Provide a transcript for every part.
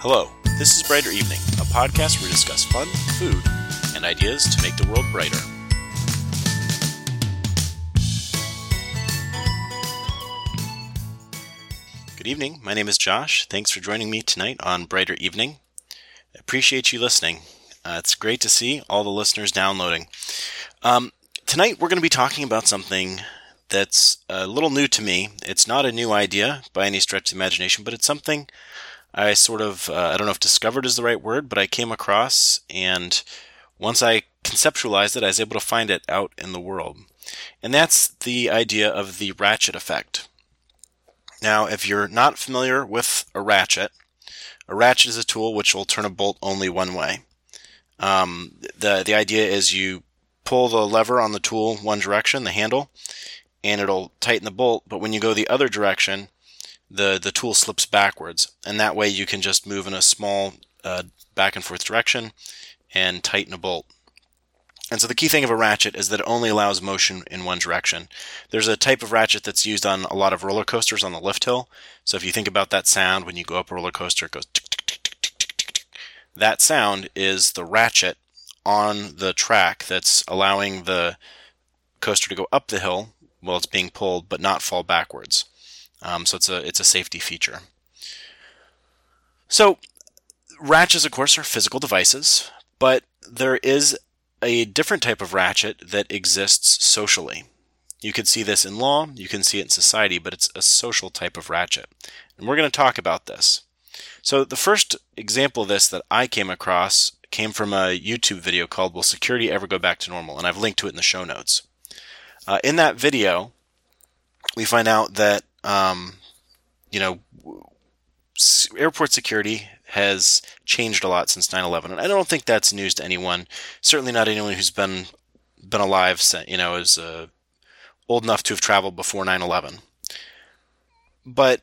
Hello, this is Brighter Evening, a podcast where we discuss fun, food, and ideas to make the world brighter. Good evening, my name is Josh. Thanks for joining me tonight on Brighter Evening. I appreciate you listening. Uh, it's great to see all the listeners downloading. Um, tonight we're going to be talking about something that's a little new to me. It's not a new idea by any stretch of imagination, but it's something I sort of, uh, I don't know if discovered is the right word, but I came across, and once I conceptualized it, I was able to find it out in the world. And that's the idea of the ratchet effect. Now, if you're not familiar with a ratchet, a ratchet is a tool which will turn a bolt only one way. Um, the the idea is you pull the lever on the tool one direction, the handle, and it'll tighten the bolt. But when you go the other direction, the the tool slips backwards, and that way you can just move in a small uh, back and forth direction and tighten a bolt. And so the key thing of a ratchet is that it only allows motion in one direction. There's a type of ratchet that's used on a lot of roller coasters on the lift hill. So if you think about that sound when you go up a roller coaster, it goes tick, tick, tick, tick, tick, tick, tick. That sound is the ratchet on the track that's allowing the coaster to go up the hill while it's being pulled, but not fall backwards. Um, so it's a it's a safety feature. So ratchets, of course, are physical devices, but there is a different type of ratchet that exists socially. You can see this in law, you can see it in society, but it's a social type of ratchet. And we're going to talk about this. So, the first example of this that I came across came from a YouTube video called Will Security Ever Go Back to Normal? And I've linked to it in the show notes. Uh, in that video, we find out that, um, you know, airport security has changed a lot since 9/11, and I don't think that's news to anyone. Certainly not anyone who's been been alive, you know, is uh, old enough to have traveled before 9/11. But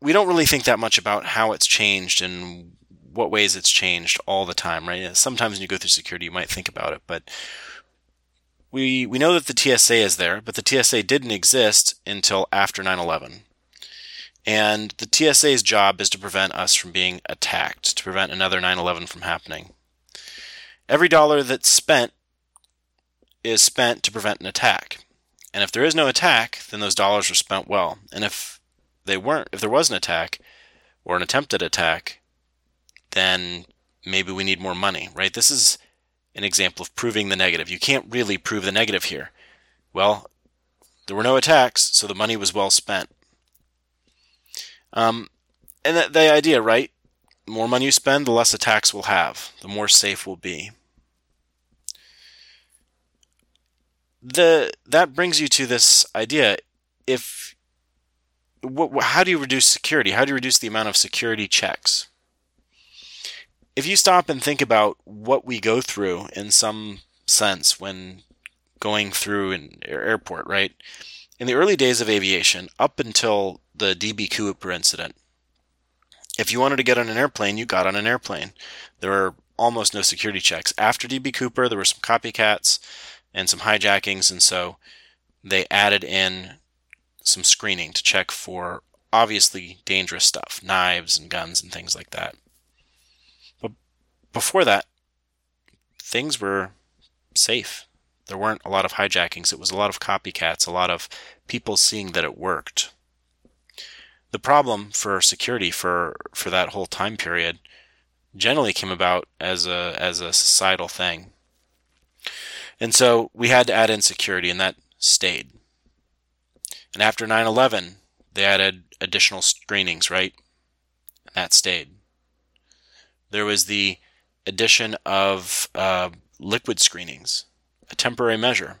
we don't really think that much about how it's changed and what ways it's changed all the time, right? Sometimes when you go through security, you might think about it, but we we know that the TSA is there, but the TSA didn't exist until after 9/11. And the TSA's job is to prevent us from being attacked, to prevent another 9 11 from happening. Every dollar that's spent is spent to prevent an attack. And if there is no attack, then those dollars are spent well. And if they weren't, if there was an attack or an attempted attack, then maybe we need more money, right? This is an example of proving the negative. You can't really prove the negative here. Well, there were no attacks, so the money was well spent. Um, and the, the idea, right? The more money you spend, the less attacks we'll have, the more safe we'll be. The that brings you to this idea: if how do you reduce security? How do you reduce the amount of security checks? If you stop and think about what we go through in some sense when going through an airport, right? In the early days of aviation, up until the DB Cooper incident, if you wanted to get on an airplane, you got on an airplane. There were almost no security checks. After DB Cooper, there were some copycats and some hijackings, and so they added in some screening to check for obviously dangerous stuff, knives and guns and things like that. Before that, things were safe there weren't a lot of hijackings. It was a lot of copycats, a lot of people seeing that it worked. The problem for security for, for that whole time period generally came about as a as a societal thing. And so we had to add in security and that stayed. And after 9/11, they added additional screenings, right? And that stayed. There was the addition of uh, liquid screenings a temporary measure.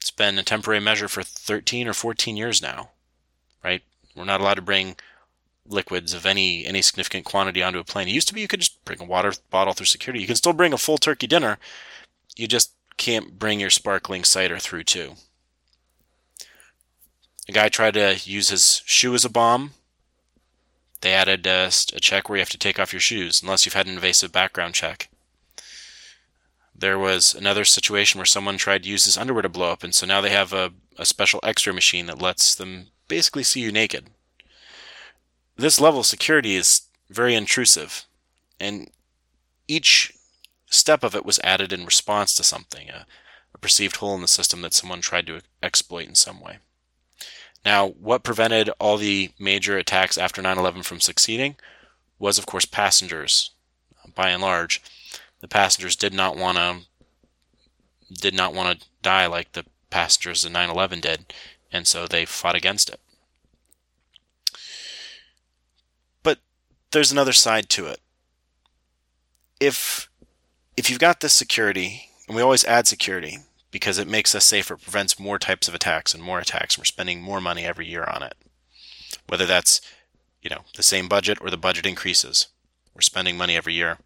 It's been a temporary measure for 13 or 14 years now, right? We're not allowed to bring liquids of any any significant quantity onto a plane. It used to be you could just bring a water bottle through security. You can still bring a full turkey dinner. You just can't bring your sparkling cider through too. A guy tried to use his shoe as a bomb. They added uh, a check where you have to take off your shoes unless you've had an invasive background check. There was another situation where someone tried to use his underwear to blow up, and so now they have a, a special X ray machine that lets them basically see you naked. this level of security is very intrusive, and each step of it was added in response to something, a, a perceived hole in the system that someone tried to exploit in some way. Now, what prevented all the major attacks after 9 11 from succeeding was, of course, passengers. By and large, the passengers did not want to did not want to die like the passengers in 9/11 did, and so they fought against it. But there's another side to it. If if you've got this security, and we always add security because it makes us safer, prevents more types of attacks and more attacks, and we're spending more money every year on it. Whether that's you know the same budget or the budget increases, we're spending money every year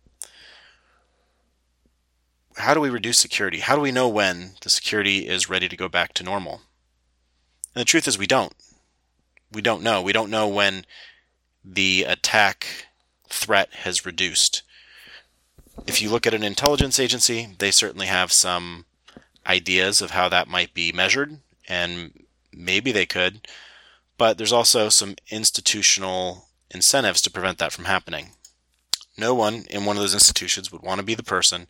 how do we reduce security? How do we know when the security is ready to go back to normal? And the truth is, we don't. We don't know. We don't know when the attack threat has reduced. If you look at an intelligence agency, they certainly have some ideas of how that might be measured, and maybe they could, but there's also some institutional incentives to prevent that from happening. No one in one of those institutions would want to be the person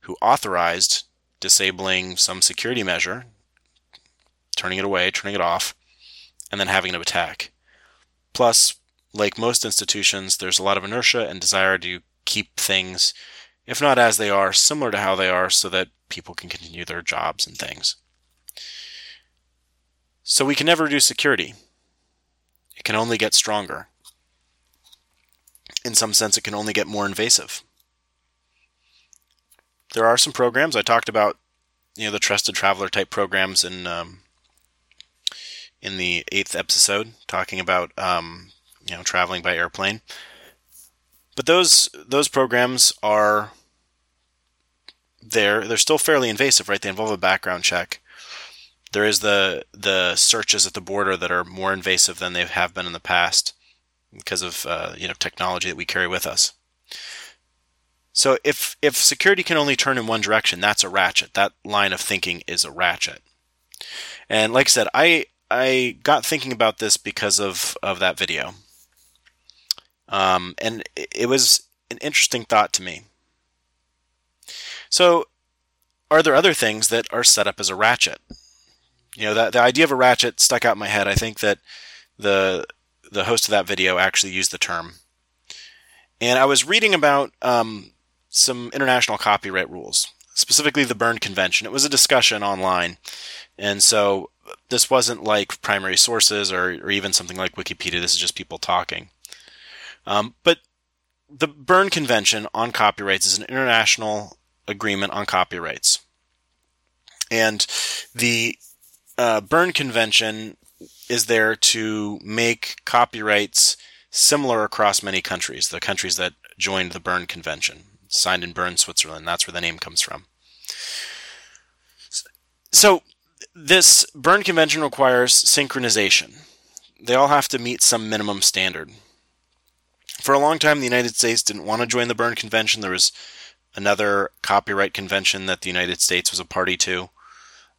who authorized disabling some security measure, turning it away, turning it off, and then having an attack. Plus, like most institutions, there's a lot of inertia and desire to keep things, if not as they are, similar to how they are so that people can continue their jobs and things. So we can never reduce security. It can only get stronger. In some sense, it can only get more invasive there are some programs I talked about, you know, the trusted traveler type programs in um, in the eighth episode, talking about um, you know traveling by airplane. But those those programs are there. They're still fairly invasive, right? They involve a background check. There is the the searches at the border that are more invasive than they have been in the past because of uh, you know technology that we carry with us. So if if security can only turn in one direction, that's a ratchet. That line of thinking is a ratchet. And like I said, I I got thinking about this because of of that video. Um, and it was an interesting thought to me. So, are there other things that are set up as a ratchet? You know, that the idea of a ratchet stuck out in my head. I think that the the host of that video actually used the term. And I was reading about um, some international copyright rules, specifically the Berne Convention. It was a discussion online, and so this wasn't like primary sources or, or even something like Wikipedia. This is just people talking. Um, but the Berne Convention on copyrights is an international agreement on copyrights, and the uh, Berne Convention is there to make copyrights similar across many countries, the countries that joined the Berne Convention signed in Berne, Switzerland. That's where the name comes from. So, this Berne Convention requires synchronization. They all have to meet some minimum standard. For a long time, the United States didn't want to join the Berne Convention. There was another copyright convention that the United States was a party to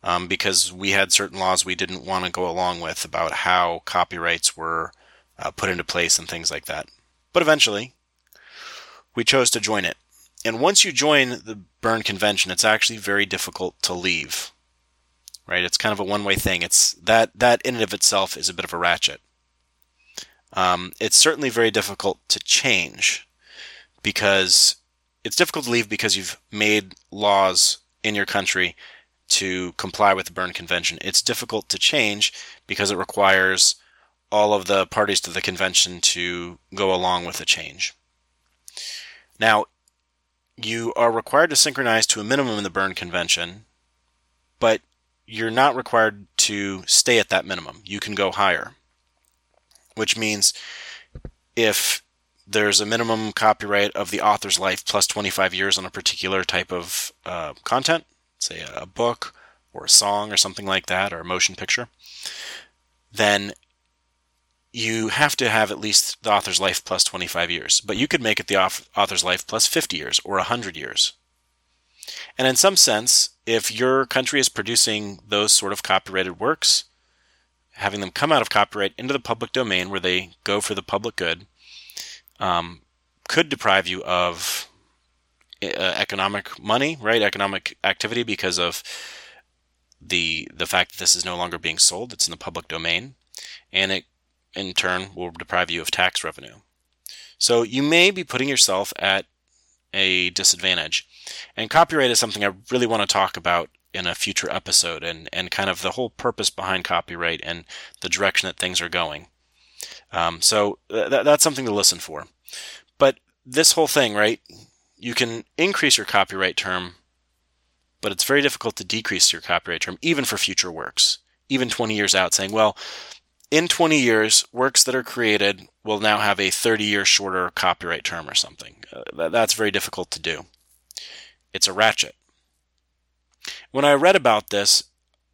um, because we had certain laws we didn't want to go along with about how copyrights were uh, put into place and things like that. But eventually, we chose to join it. And once you join the Berne Convention, it's actually very difficult to leave. Right? It's kind of a one-way thing. It's that that in and of itself is a bit of a ratchet. Um, it's certainly very difficult to change because it's difficult to leave because you've made laws in your country to comply with the Berne Convention. It's difficult to change because it requires all of the parties to the convention to go along with the change. Now, you are required to synchronize to a minimum in the Berne Convention, but you're not required to stay at that minimum. You can go higher, which means if there's a minimum copyright of the author's life plus 25 years on a particular type of uh, content, say a book or a song or something like that, or a motion picture, then you have to have at least the author's life plus 25 years, but you could make it the author's life plus 50 years or 100 years. And in some sense, if your country is producing those sort of copyrighted works, having them come out of copyright into the public domain where they go for the public good um, could deprive you of uh, economic money, right? Economic activity because of the the fact that this is no longer being sold; it's in the public domain, and it in turn will deprive you of tax revenue. So you may be putting yourself at a disadvantage. And copyright is something I really want to talk about in a future episode and, and kind of the whole purpose behind copyright and the direction that things are going. Um, so th- that's something to listen for. But this whole thing, right? You can increase your copyright term, but it's very difficult to decrease your copyright term, even for future works, even 20 years out, saying, well, in 20 years, works that are created will now have a 30 year shorter copyright term or something. Uh, that's very difficult to do. It's a ratchet. When I read about this,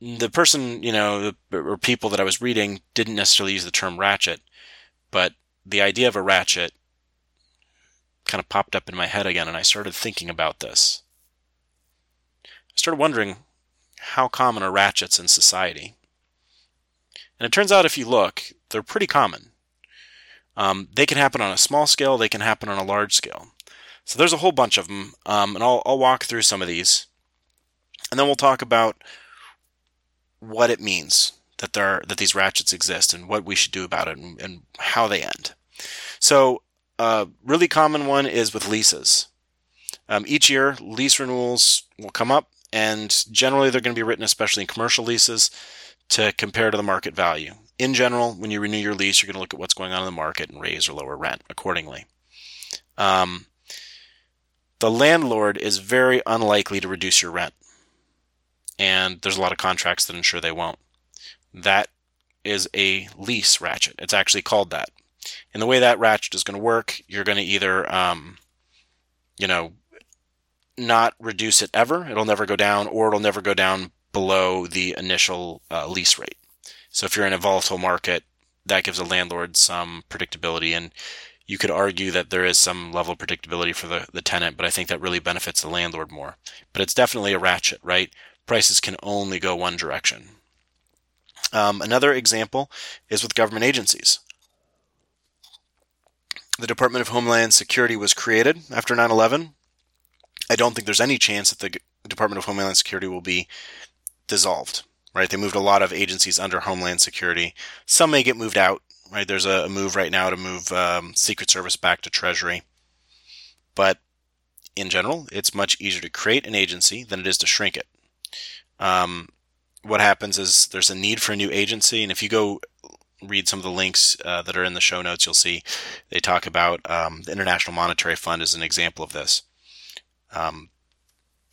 the person, you know, or people that I was reading didn't necessarily use the term ratchet, but the idea of a ratchet kind of popped up in my head again, and I started thinking about this. I started wondering how common are ratchets in society? And it turns out if you look, they're pretty common. Um, they can happen on a small scale, they can happen on a large scale. So there's a whole bunch of them, um, and I'll, I'll walk through some of these. And then we'll talk about what it means that there are, that these ratchets exist and what we should do about it and, and how they end. So a really common one is with leases. Um, each year, lease renewals will come up, and generally they're going to be written, especially in commercial leases, to compare to the market value. In general, when you renew your lease, you're going to look at what's going on in the market and raise or lower rent accordingly. Um, the landlord is very unlikely to reduce your rent. And there's a lot of contracts that ensure they won't. That is a lease ratchet. It's actually called that. And the way that ratchet is going to work, you're going to either, um, you know, not reduce it ever. It'll never go down, or it'll never go down below the initial uh, lease rate. So if you're in a volatile market, that gives a landlord some predictability. And you could argue that there is some level of predictability for the, the tenant, but I think that really benefits the landlord more. But it's definitely a ratchet, right? Prices can only go one direction. Um, another example is with government agencies. The Department of Homeland Security was created after 9 11. I don't think there's any chance that the Department of Homeland Security will be dissolved, right? They moved a lot of agencies under Homeland Security. Some may get moved out, right? There's a, move right now to move um, Secret Service back to Treasury. But in general, it's much easier to create an agency than it is to shrink it. Um, what happens is there's a need for a new agency, and if you go read some of the links uh, that are in the show notes, you'll see they talk about um, the International Monetary Fund as an example of this. Um,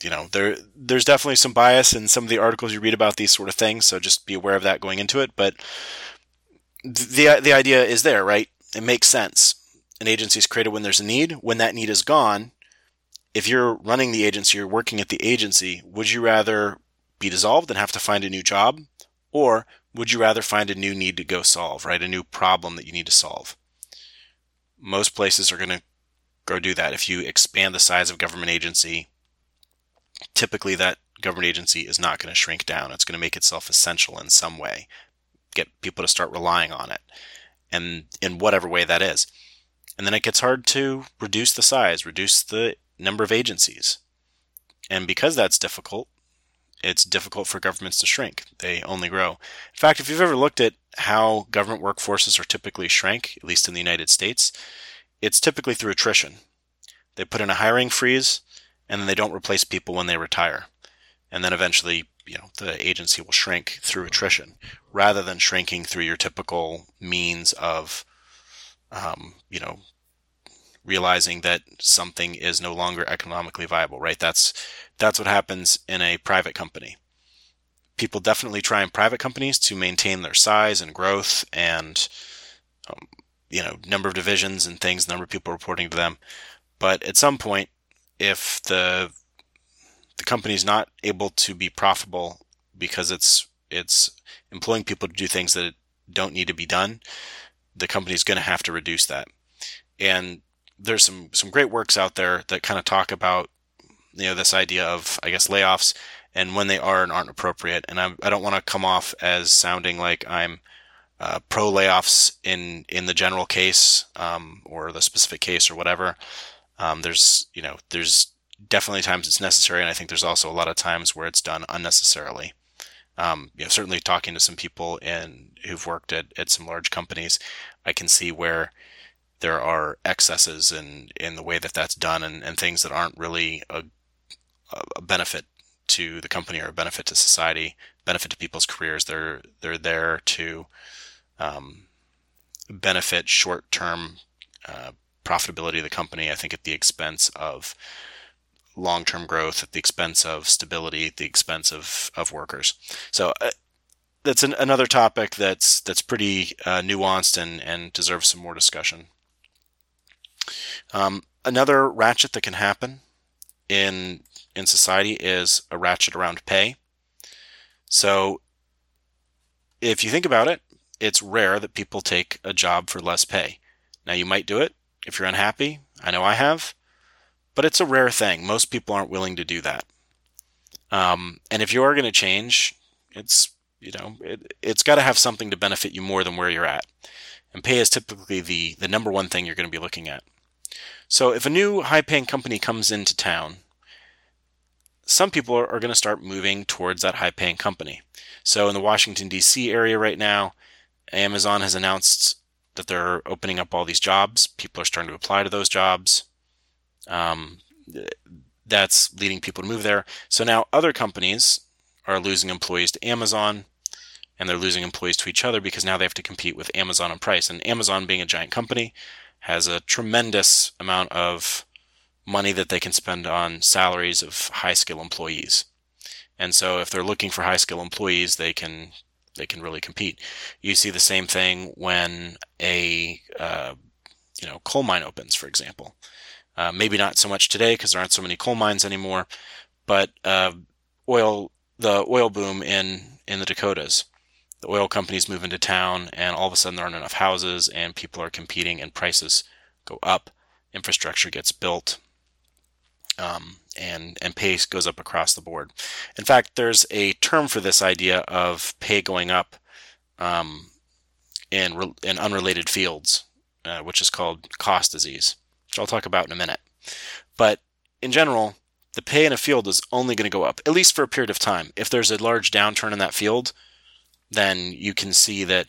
you know, there there's definitely some bias in some of the articles you read about these sort of things, so just be aware of that going into it. But the the idea is there, right? It makes sense. An agency is created when there's a need. When that need is gone, if you're running the agency, you're working at the agency, would you rather be dissolved and have to find a new job, or would you rather find a new need to go solve, right? A new problem that you need to solve. Most places are going to go do that. If you expand the size of government agency, typically that government agency is not going to shrink down. It's going to make itself essential in some way, get people to start relying on it, and in whatever way that is. And then it gets hard to reduce the size, reduce the number of agencies. And because that's difficult, it's difficult for governments to shrink. They only grow. In fact, if you've ever looked at how government workforces are typically shrank, at least in the United States, it's typically through attrition. They put in a hiring freeze and then they don't replace people when they retire. And then eventually, you know, the agency will shrink through attrition rather than shrinking through your typical means of, um, you know, realizing that something is no longer economically viable, right? That's, that's what happens in a private company. People definitely try in private companies to maintain their size and growth and, um, you know, number of divisions and things, number of people reporting to them. But at some point, if the the company is not able to be profitable because it's it's employing people to do things that don't need to be done, the company is going to have to reduce that. And there's some some great works out there that kind of talk about you know this idea of I guess layoffs and when they are and aren't appropriate. And I'm, I don't want to come off as sounding like I'm uh, pro layoffs in in the general case um, or the specific case or whatever. Um, there's you know there's definitely times it's necessary, and I think there's also a lot of times where it's done unnecessarily. Um, you know, certainly talking to some people in who've worked at, at some large companies, I can see where there are excesses in, in the way that that's done and, and things that aren't really a, a benefit to the company or a benefit to society, benefit to people's careers. They're they're there to um, benefit short term uh, profitability of the company. I think at the expense of long term growth, at the expense of stability, at the expense of of workers. So. Uh, that's an, another topic that's that's pretty uh, nuanced and, and deserves some more discussion. Um, another ratchet that can happen in in society is a ratchet around pay. So if you think about it, it's rare that people take a job for less pay. Now you might do it if you're unhappy. I know I have, but it's a rare thing. Most people aren't willing to do that. Um, and if you are going to change, it's you know it, it's got to have something to benefit you more than where you're at. And pay is typically the the number one thing you're going to be looking at. So if a new high paying company comes into town, some people are, are going to start moving towards that high paying company. So in the Washington, D.C. area right now, Amazon has announced that they're opening up all these jobs. People are starting to apply to those jobs. Um, that's leading people to move there. So now other companies are losing employees to Amazon and they're losing employees to each other because now they have to compete with Amazon on price. And Amazon, being a giant company, has a tremendous amount of money that they can spend on salaries of high skill employees. And so if they're looking for high skill employees, they can they can really compete. You see the same thing when a uh, you know coal mine opens, for example. Uh, maybe not so much today because there aren't so many coal mines anymore, but uh, oil the oil boom in in the Dakotas the oil companies move into town and all of a sudden there aren't enough houses and people are competing and prices go up infrastructure gets built um, and and pay goes up across the board. In fact there's a term for this idea of pay going up um, in in unrelated fields uh, which is called cost disease which I'll talk about in a minute. But in general the pay in a field is only going to go up at least for a period of time. If there's a large downturn in that field then you can see that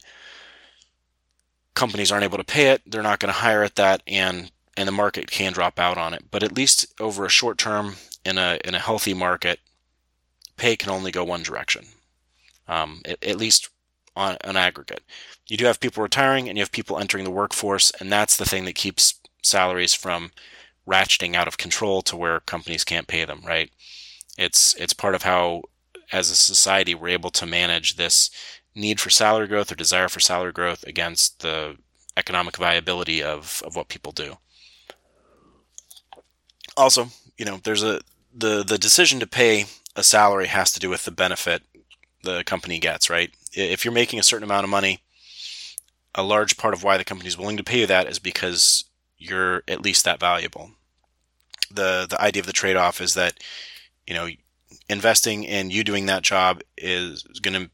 companies aren't able to pay it, they're not going to hire at that, and and the market can drop out on it. But at least over a short term, in a in a healthy market, pay can only go one direction. Um, at, at, least on an aggregate. You do have people retiring, and you have people entering the workforce, and that's the thing that keeps salaries from ratcheting out of control to where companies can't pay them. Right? It's it's part of how as a society we're able to manage this need for salary growth or desire for salary growth against the economic viability of, of what people do. Also, you know, there's a the the decision to pay a salary has to do with the benefit the company gets, right? If you're making a certain amount of money, a large part of why the company is willing to pay you that is because you're at least that valuable. The the idea of the trade-off is that you know investing in you doing that job is going to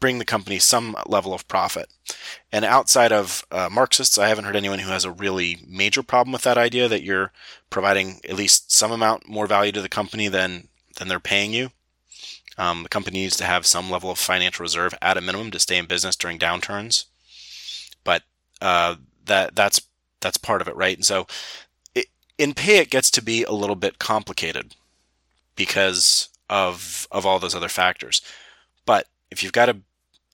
bring the company some level of profit. And outside of uh, Marxists, I haven't heard anyone who has a really major problem with that idea that you're providing at least some amount more value to the company than than they're paying you. Um, the company needs to have some level of financial reserve at a minimum to stay in business during downturns. But uh, that that's that's part of it, right? And so it, in pay, it gets to be a little bit complicated because of of all those other factors. But if you've got a,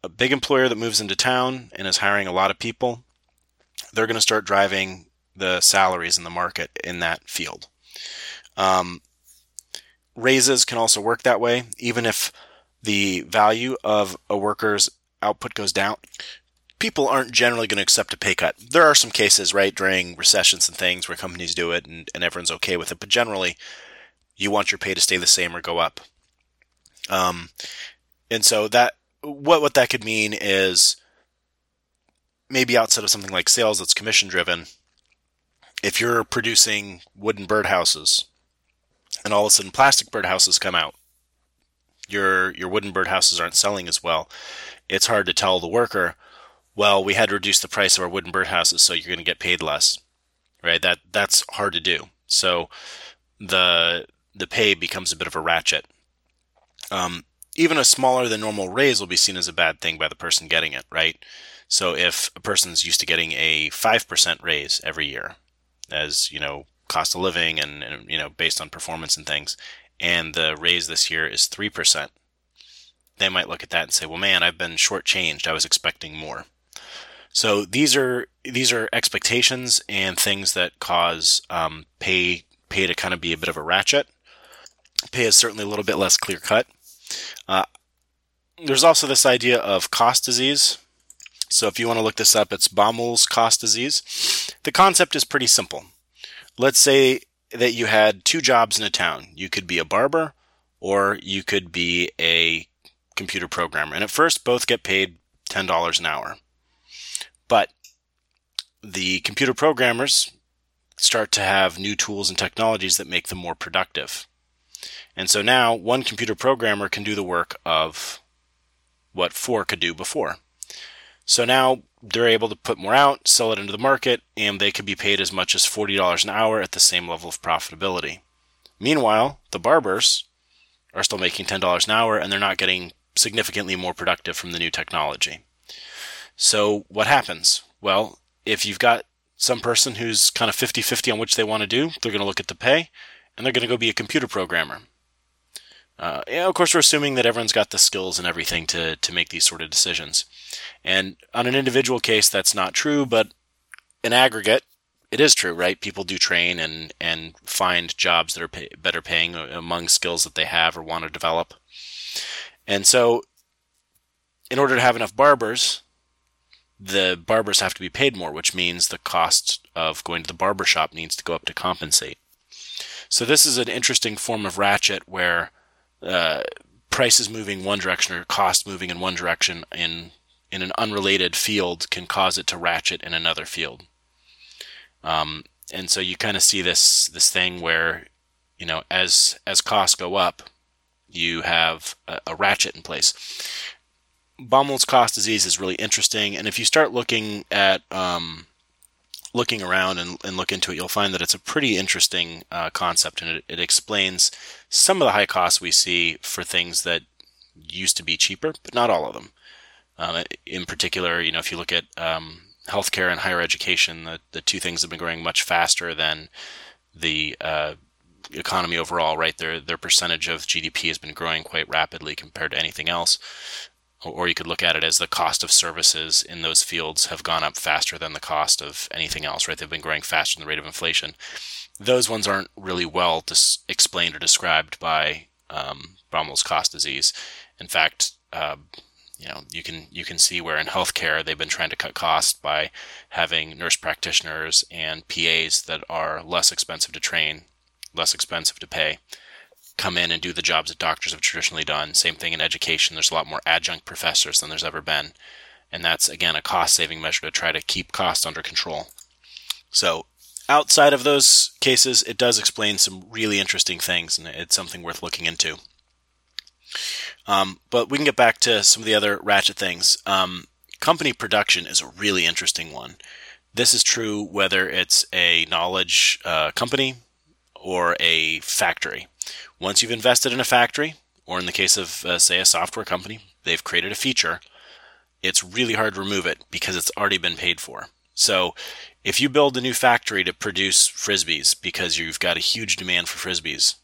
a big employer that moves into town and is hiring a lot of people, they're going to start driving the salaries in the market in that field. Um, raises can also work that way, even if the value of a worker's output goes down. People aren't generally going to accept a pay cut. There are some cases, right, during recessions and things where companies do it and, and everyone's okay with it, but generally, you want your pay to stay the same or go up. Um, and so that what what that could mean is maybe outside of something like sales that's commission driven, if you're producing wooden birdhouses and all of a sudden plastic birdhouses come out, your your wooden birdhouses aren't selling as well. It's hard to tell the worker, well, we had to reduce the price of our wooden birdhouses, so you're going to get paid less, right? That that's hard to do. So the the pay becomes a bit of a ratchet. Um, even a smaller than normal raise will be seen as a bad thing by the person getting it, right? So if a person's used to getting a 5% raise every year as, you know, cost of living and, and, you know, based on performance and things, and the raise this year is 3%, they might look at that and say, well, man, I've been shortchanged. I was expecting more. So these are these are expectations and things that cause um, pay pay to kind of be a bit of a ratchet. Pay is certainly a little bit less clear cut. Uh, there's also this idea of cost disease. So if you want to look this up, it's Baumol's cost disease. The concept is pretty simple. Let's say that you had two jobs in a town. You could be a barber or you could be a computer programmer. And at first, both get paid $10 an hour. But the computer programmers start to have new tools and technologies that make them more productive. And so now one computer programmer can do the work of what four could do before. So now they're able to put more out, sell it into the market, and they could be paid as much as $40 an hour at the same level of profitability. Meanwhile, the barbers are still making $10 an hour and they're not getting significantly more productive from the new technology. So what happens? Well, if you've got some person who's kind of 50 50 on which they want to do, they're going to look at the pay and they're going to go be a computer programmer. Uh, of course, we're assuming that everyone's got the skills and everything to, to make these sort of decisions. And on an individual case, that's not true, but in aggregate, it is true, right? People do train and, and find jobs that are pay, better paying among skills that they have or want to develop. And so, in order to have enough barbers, the barbers have to be paid more, which means the cost of going to the barber shop needs to go up to compensate. So this is an interesting form of ratchet where uh, price moving one direction or cost moving in one direction in in an unrelated field can cause it to ratchet in another field. Um, and so you kind of see this this thing where you know as as costs go up, you have a, a ratchet in place. Baumol's cost disease is really interesting, and if you start looking at um, looking around and, and, look into it, you'll find that it's a pretty interesting uh, concept, and it, it, explains some of the high costs we see for things that used to be cheaper, but not all of them. Um, in particular, you know, if you look at um, healthcare and higher education, the, the two things have been growing much faster than the uh, economy overall. Right, their their percentage of GDP has been growing quite rapidly compared to anything else or you could look at it as the cost of services in those fields have gone up faster than the cost of anything else, right? They've been growing faster than the rate of inflation. Those ones aren't really well dis- explained or described by um, Baumol's cost disease. In fact, uh, you know, you can you can see where in healthcare they've been trying to cut costs by having nurse practitioners and PAs that are less expensive to train, less expensive to pay, come in and do the jobs that doctors have traditionally done. Same thing in education. There's a lot more adjunct professors than there's ever been. And that's, again, a cost saving measure to try to keep costs under control. So, outside of those cases, it does explain some really interesting things, and it's something worth looking into. Um, but we can get back to some of the other ratchet things. Um, company production is a really interesting one. This is true whether it's a knowledge uh, company or a factory. Once you've invested in a factory, or in the case of, uh, say, a software company, they've created a feature, it's really hard to remove it because it's already been paid for. So if you build a new factory to produce frisbees because you've got a huge demand for frisbees,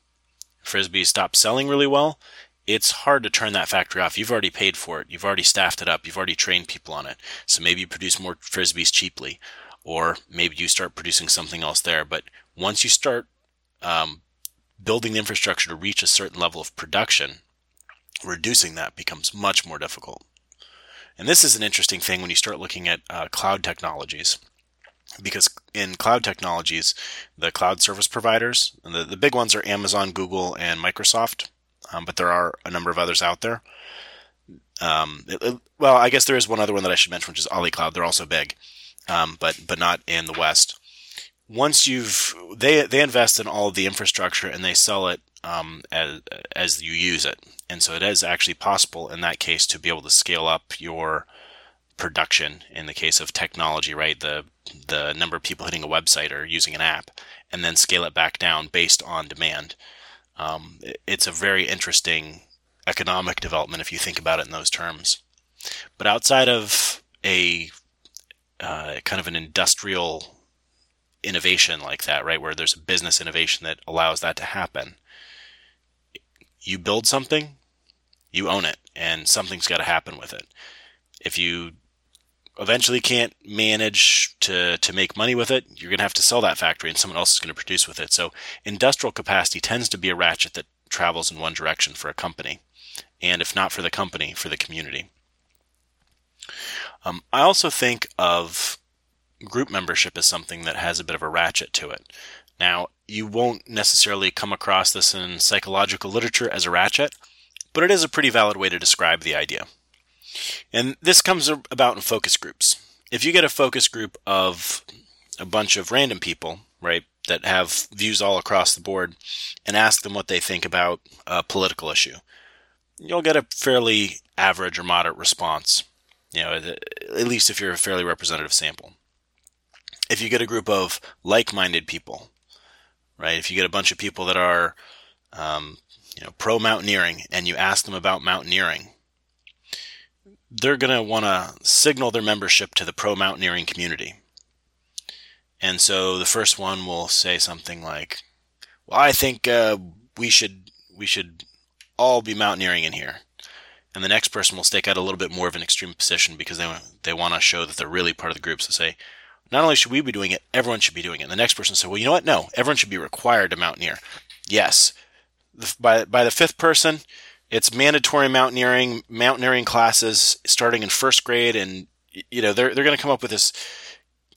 frisbees stop selling really well, it's hard to turn that factory off. You've already paid for it. You've already staffed it up. You've already trained people on it. So maybe you produce more frisbees cheaply, or maybe you start producing something else there. But once you start um, building the infrastructure to reach a certain level of production, reducing that becomes much more difficult. And this is an interesting thing when you start looking at uh, cloud technologies. Because in cloud technologies, the cloud service providers, the, the big ones are Amazon, Google, and Microsoft, um, but there are a number of others out there. Um, it, it, well, I guess there is one other one that I should mention, which is AliCloud. They're also big, um, but but not in the West once you've they they invest in all of the infrastructure and they sell it um, as as you use it, and so it is actually possible in that case to be able to scale up your production in the case of technology, right? The the number of people hitting a website or using an app, and then scale it back down based on demand. Um, it's a very interesting economic development if you think about it in those terms. But outside of a uh, kind of an industrial innovation like that, right, where there's a business innovation that allows that to happen, you build something, you own it, and something's got to happen with it. If you eventually can't manage to, to make money with it, you're going to have to sell that factory and someone else is going to produce with it. So industrial capacity tends to be a ratchet that travels in one direction for a company. And if not for the company, for the community. Um, I also think of group membership is something that has a bit of a ratchet to it. Now, you won't necessarily come across this in psychological literature as a ratchet, but it is a pretty valid way to describe the idea. And this comes about in focus groups. If you get a focus group of a bunch of random people, right, that have views all across the board, and ask them what they think about a political issue, you'll get a fairly average or moderate response. You know, at least if you're a fairly representative sample. If you get a group of like-minded people, right? If you get a bunch of people that are, um, you know, pro mountaineering, and you ask them about mountaineering, they're going to want to signal their membership to the pro mountaineering community. And so the first one will say something like, "Well, I think uh, we should we should all be mountaineering in here." And the next person will stake out a little bit more of an extreme position because they they want to show that they're really part of the group. So say, not only should we be doing it, everyone should be doing it. And the next person said, well, you know what? No, everyone should be required to mountaineer. Yes. By by the fifth person, it's mandatory mountaineering, mountaineering classes starting in first grade, and you know they're they're going to come up with this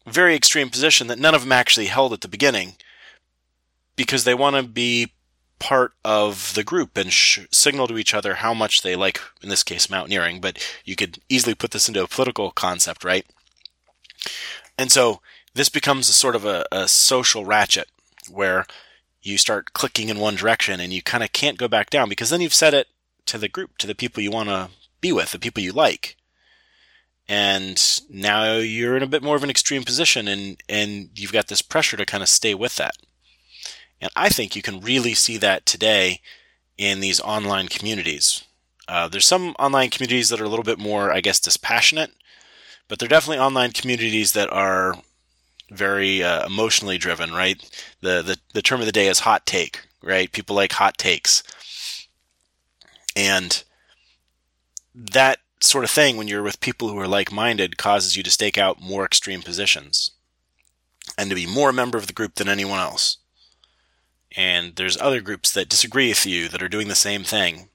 very extreme position that none of them actually held at the beginning, because they want to be part of the group and sh- signal to each other how much they like, in this case, mountaineering. But you could easily put this into a political concept, right? And so this becomes a sort of a, a social ratchet where you start clicking in one direction and you kind of can't go back down because then you've set it to the group, to the people you want to be with, the people you like. And now you're in a bit more of an extreme position and, and you've got this pressure to kind of stay with that. And I think you can really see that today in these online communities. Uh, there's some online communities that are a little bit more, I guess, dispassionate, but they're definitely online communities that are very uh, emotionally driven, right? The, the the term of the day is hot take, right? People like hot takes. And that sort of thing, when you're with people who are like minded, causes you to stake out more extreme positions and to be more a member of the group than anyone else. And there's other groups that disagree with you that are doing the same thing.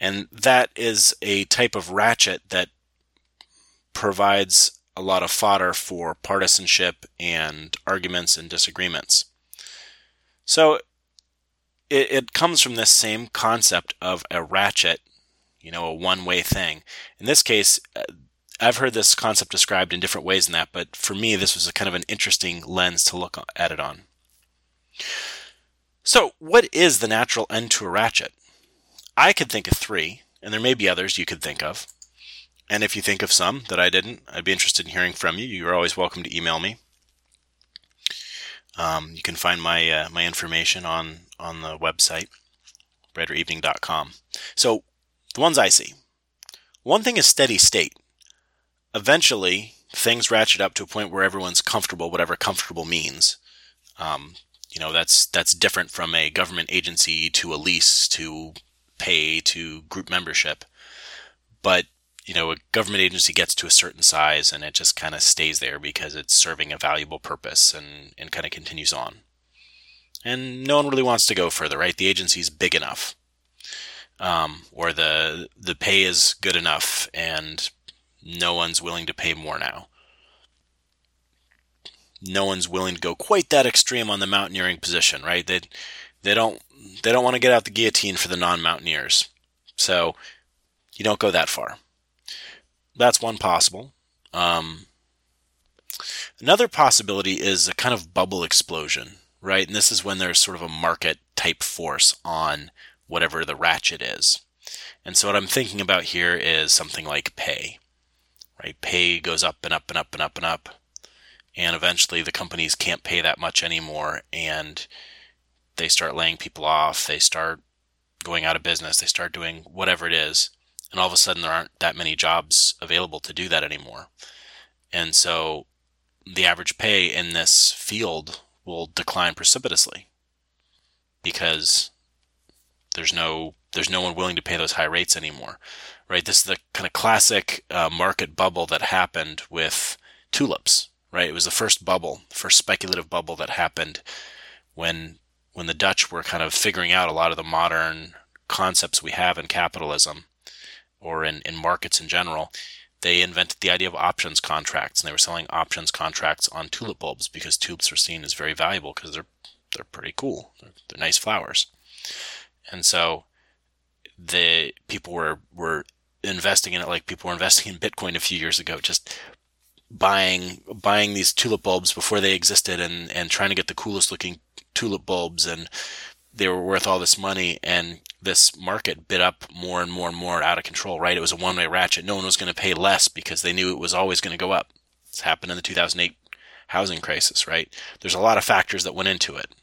And that is a type of ratchet that provides a lot of fodder for partisanship and arguments and disagreements. So it, it comes from this same concept of a ratchet, you know, a one way thing. In this case, uh, I've heard this concept described in different ways than that, but for me, this was a kind of an interesting lens to look at it on. So, what is the natural end to a ratchet? I could think of three, and there may be others you could think of. And if you think of some that I didn't, I'd be interested in hearing from you. You're always welcome to email me. Um, you can find my uh, my information on on the website, brighter So the ones I see, one thing is steady state. Eventually, things ratchet up to a point where everyone's comfortable, whatever comfortable means. Um, you know, that's that's different from a government agency to a lease to pay to group membership. But you know, a government agency gets to a certain size and it just kind of stays there because it's serving a valuable purpose and, and kind of continues on. And no one really wants to go further, right? The agency's big enough. Um, or the the pay is good enough and no one's willing to pay more now. No one's willing to go quite that extreme on the mountaineering position, right? They they don't they don't want to get out the guillotine for the non-mountaineers. So you don't go that far that's one possible. Um, another possibility is a kind of bubble explosion, right? And this is when there's sort of a market type force on whatever the ratchet is. And so what I'm thinking about here is something like pay, right? Pay goes up and up and up and up and up. And eventually the companies can't pay that much anymore and they start laying people off. They start going out of business. They start doing whatever it is. And all of a sudden there aren't that many jobs available to do that anymore. And so the average pay in this field will decline precipitously because there's no there's no one willing to pay those high rates anymore, right? This is the kind of classic uh, market bubble that happened with tulips, right? It was the first bubble, first speculative bubble that happened when when the Dutch were kind of figuring out a lot of the modern concepts we have in capitalism or in, in markets in general. They invented the idea of options contracts, and they were selling options contracts on tulip bulbs because tulips were seen as very valuable because they're they're pretty cool. They're, they're nice flowers, and so the people were were investing in it like people were investing in Bitcoin a few years ago, just buying buying these tulip bulbs before they existed and and trying to get the coolest looking tulip bulbs and they were worth all this money and this market bit up more and more and more out of control, right? It was a one way ratchet. No one was going to pay less because they knew it was always going to go up. It's happened in the 2008 housing crisis, right? There's a lot of factors that went into it.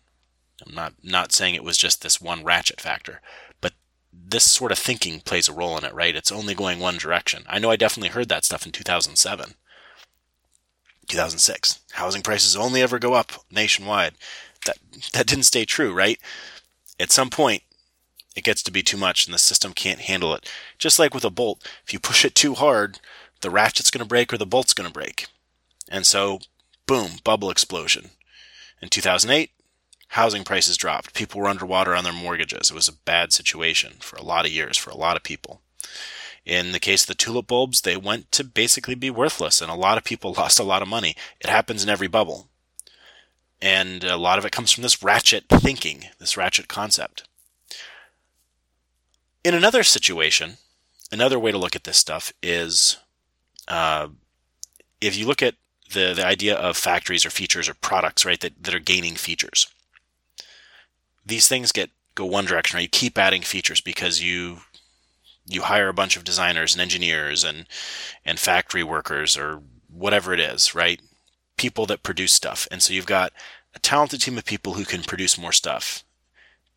I'm not, not saying it was just this one ratchet factor, but this sort of thinking plays a role in it, right? It's only going one direction. I know I definitely heard that stuff in 2007, 2006. Housing prices only ever go up nationwide. That, that didn't stay true, right? At some point, it gets to be too much and the system can't handle it. Just like with a bolt, if you push it too hard, the ratchet's going to break or the bolt's going to break. And so, boom, bubble explosion. In 2008, housing prices dropped. People were underwater on their mortgages. It was a bad situation for a lot of years for a lot of people. In the case of the tulip bulbs, they went to basically be worthless, and a lot of people lost a lot of money. It happens in every bubble. And a lot of it comes from this ratchet thinking, this ratchet concept. In another situation, another way to look at this stuff is uh, if you look at the, the idea of factories or features or products, right, that, that are gaining features. These things get go one direction, right? You keep adding features because you you hire a bunch of designers and engineers and and factory workers or whatever it is, right? People that produce stuff. And so you've got a talented team of people who can produce more stuff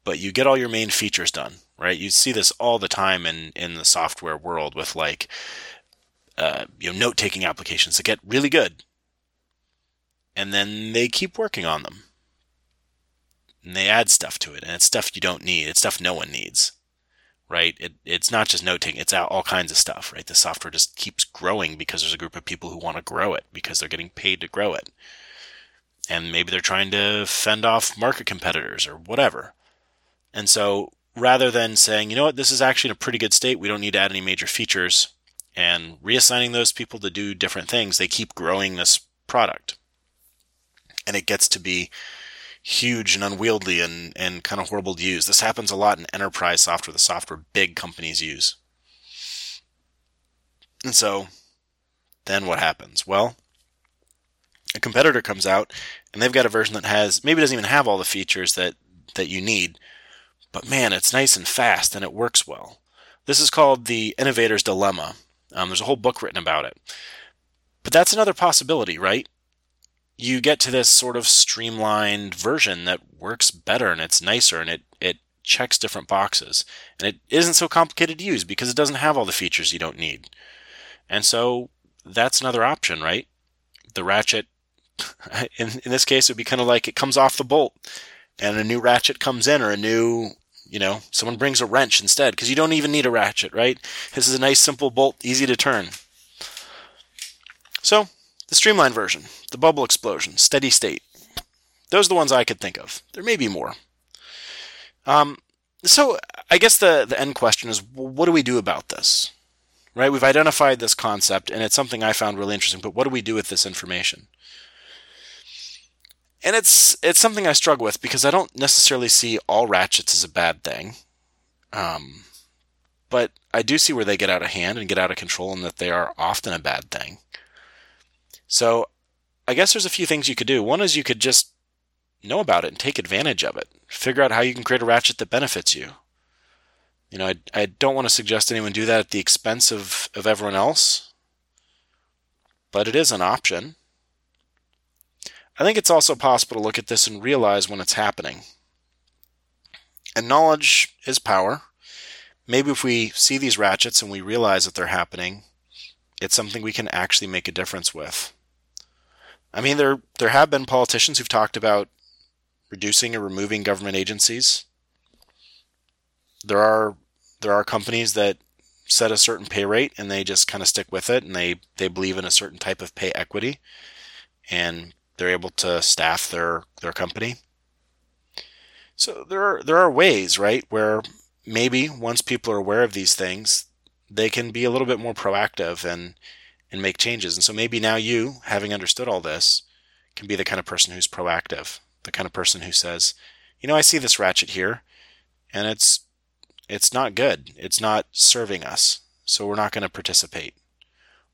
but you get all your main features done, right? You see this all the time in, in the software world with like, uh, you know, note taking applications that get really good. And then they keep working on them. And they add stuff to it. And it's stuff you don't need. It's stuff no one needs, right? It, it's not just note taking. It's all kinds of stuff, right? The software just keeps growing because there's a group of people who want to grow it because they're getting paid to grow it. And maybe they're trying to fend off market competitors or whatever. And so rather than saying, you know what, this is actually in a pretty good state, we don't need to add any major features, and reassigning those people to do different things, they keep growing this product. And it gets to be huge and unwieldy and, and kind of horrible to use. This happens a lot in enterprise software, the software big companies use. And so then what happens? Well, a competitor comes out and they've got a version that has maybe doesn't even have all the features that that you need, but man, it's nice and fast and it works well. This is called the innovator's dilemma. Um, there's a whole book written about it. But that's another possibility, right? You get to this sort of streamlined version that works better and it's nicer and it, it checks different boxes. And it isn't so complicated to use because it doesn't have all the features you don't need. And so that's another option, right? The ratchet, in, in this case, it would be kind of like it comes off the bolt and a new ratchet comes in or a new you know, someone brings a wrench instead because you don't even need a ratchet, right? This is a nice simple bolt, easy to turn. So, the streamlined version, the bubble explosion, steady state. Those are the ones I could think of. There may be more. Um, so, I guess the, the end question is what do we do about this? Right? We've identified this concept, and it's something I found really interesting, but what do we do with this information? and it's it's something I struggle with because I don't necessarily see all ratchets as a bad thing. Um, but I do see where they get out of hand and get out of control, and that they are often a bad thing. So, I guess there's a few things you could do. One is you could just know about it and take advantage of it. Figure out how you can create a ratchet that benefits you. You know, I, I don't want to suggest anyone do that at the expense of, of everyone else. but it is an option. I think it's also possible to look at this and realize when it's happening. And knowledge is power. Maybe if we see these ratchets and we realize that they're happening, it's something we can actually make a difference with. I mean, there there have been politicians who've talked about reducing or removing government agencies. There are there are companies that set a certain pay rate and they just kind of stick with it and they they believe in a certain type of pay equity and they're able to staff their their company. So there are there are ways, right, where maybe once people are aware of these things, they can be a little bit more proactive and and make changes. And so maybe now you, having understood all this, can be the kind of person who's proactive, the kind of person who says, you know, I see this ratchet here, and it's it's not good. It's not serving us. So we're not going to participate,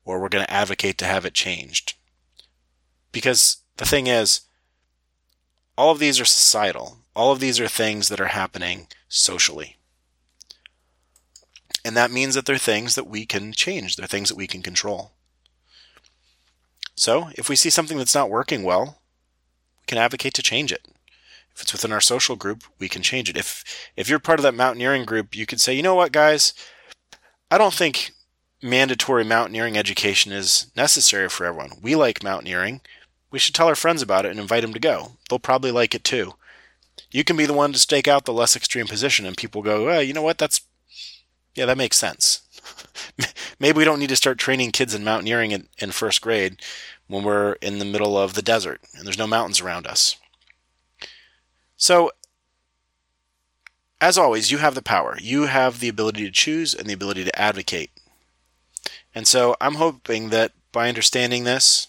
or we're going to advocate to have it changed. Because the thing is, all of these are societal. All of these are things that are happening socially. And that means that they're things that we can change. They're things that we can control. So, if we see something that's not working well, we can advocate to change it. If it's within our social group, we can change it. If if you're part of that mountaineering group, you could say, "You know what, guys? I don't think mandatory mountaineering education is necessary for everyone. We like mountaineering. We should tell our friends about it and invite them to go. They'll probably like it too." You can be the one to stake out the less extreme position, and people go, "Well, you know what? That's yeah, that makes sense." Maybe we don't need to start training kids in mountaineering in, in first grade when we're in the middle of the desert and there's no mountains around us. So, as always, you have the power. You have the ability to choose and the ability to advocate. And so I'm hoping that by understanding this,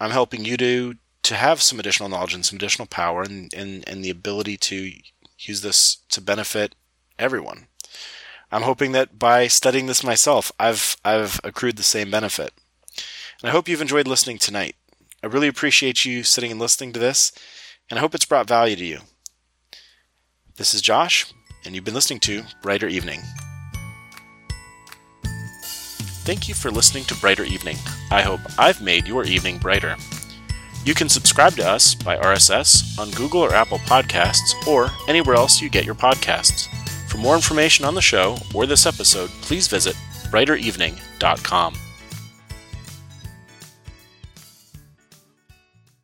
I'm helping you to to have some additional knowledge and some additional power and, and, and the ability to use this to benefit everyone. I'm hoping that by studying this myself, I've I've accrued the same benefit. And I hope you've enjoyed listening tonight. I really appreciate you sitting and listening to this, and I hope it's brought value to you. This is Josh, and you've been listening to Brighter Evening. Thank you for listening to Brighter Evening. I hope I've made your evening brighter. You can subscribe to us by RSS on Google or Apple Podcasts or anywhere else you get your podcasts. For more information on the show or this episode, please visit brighter.evening.com.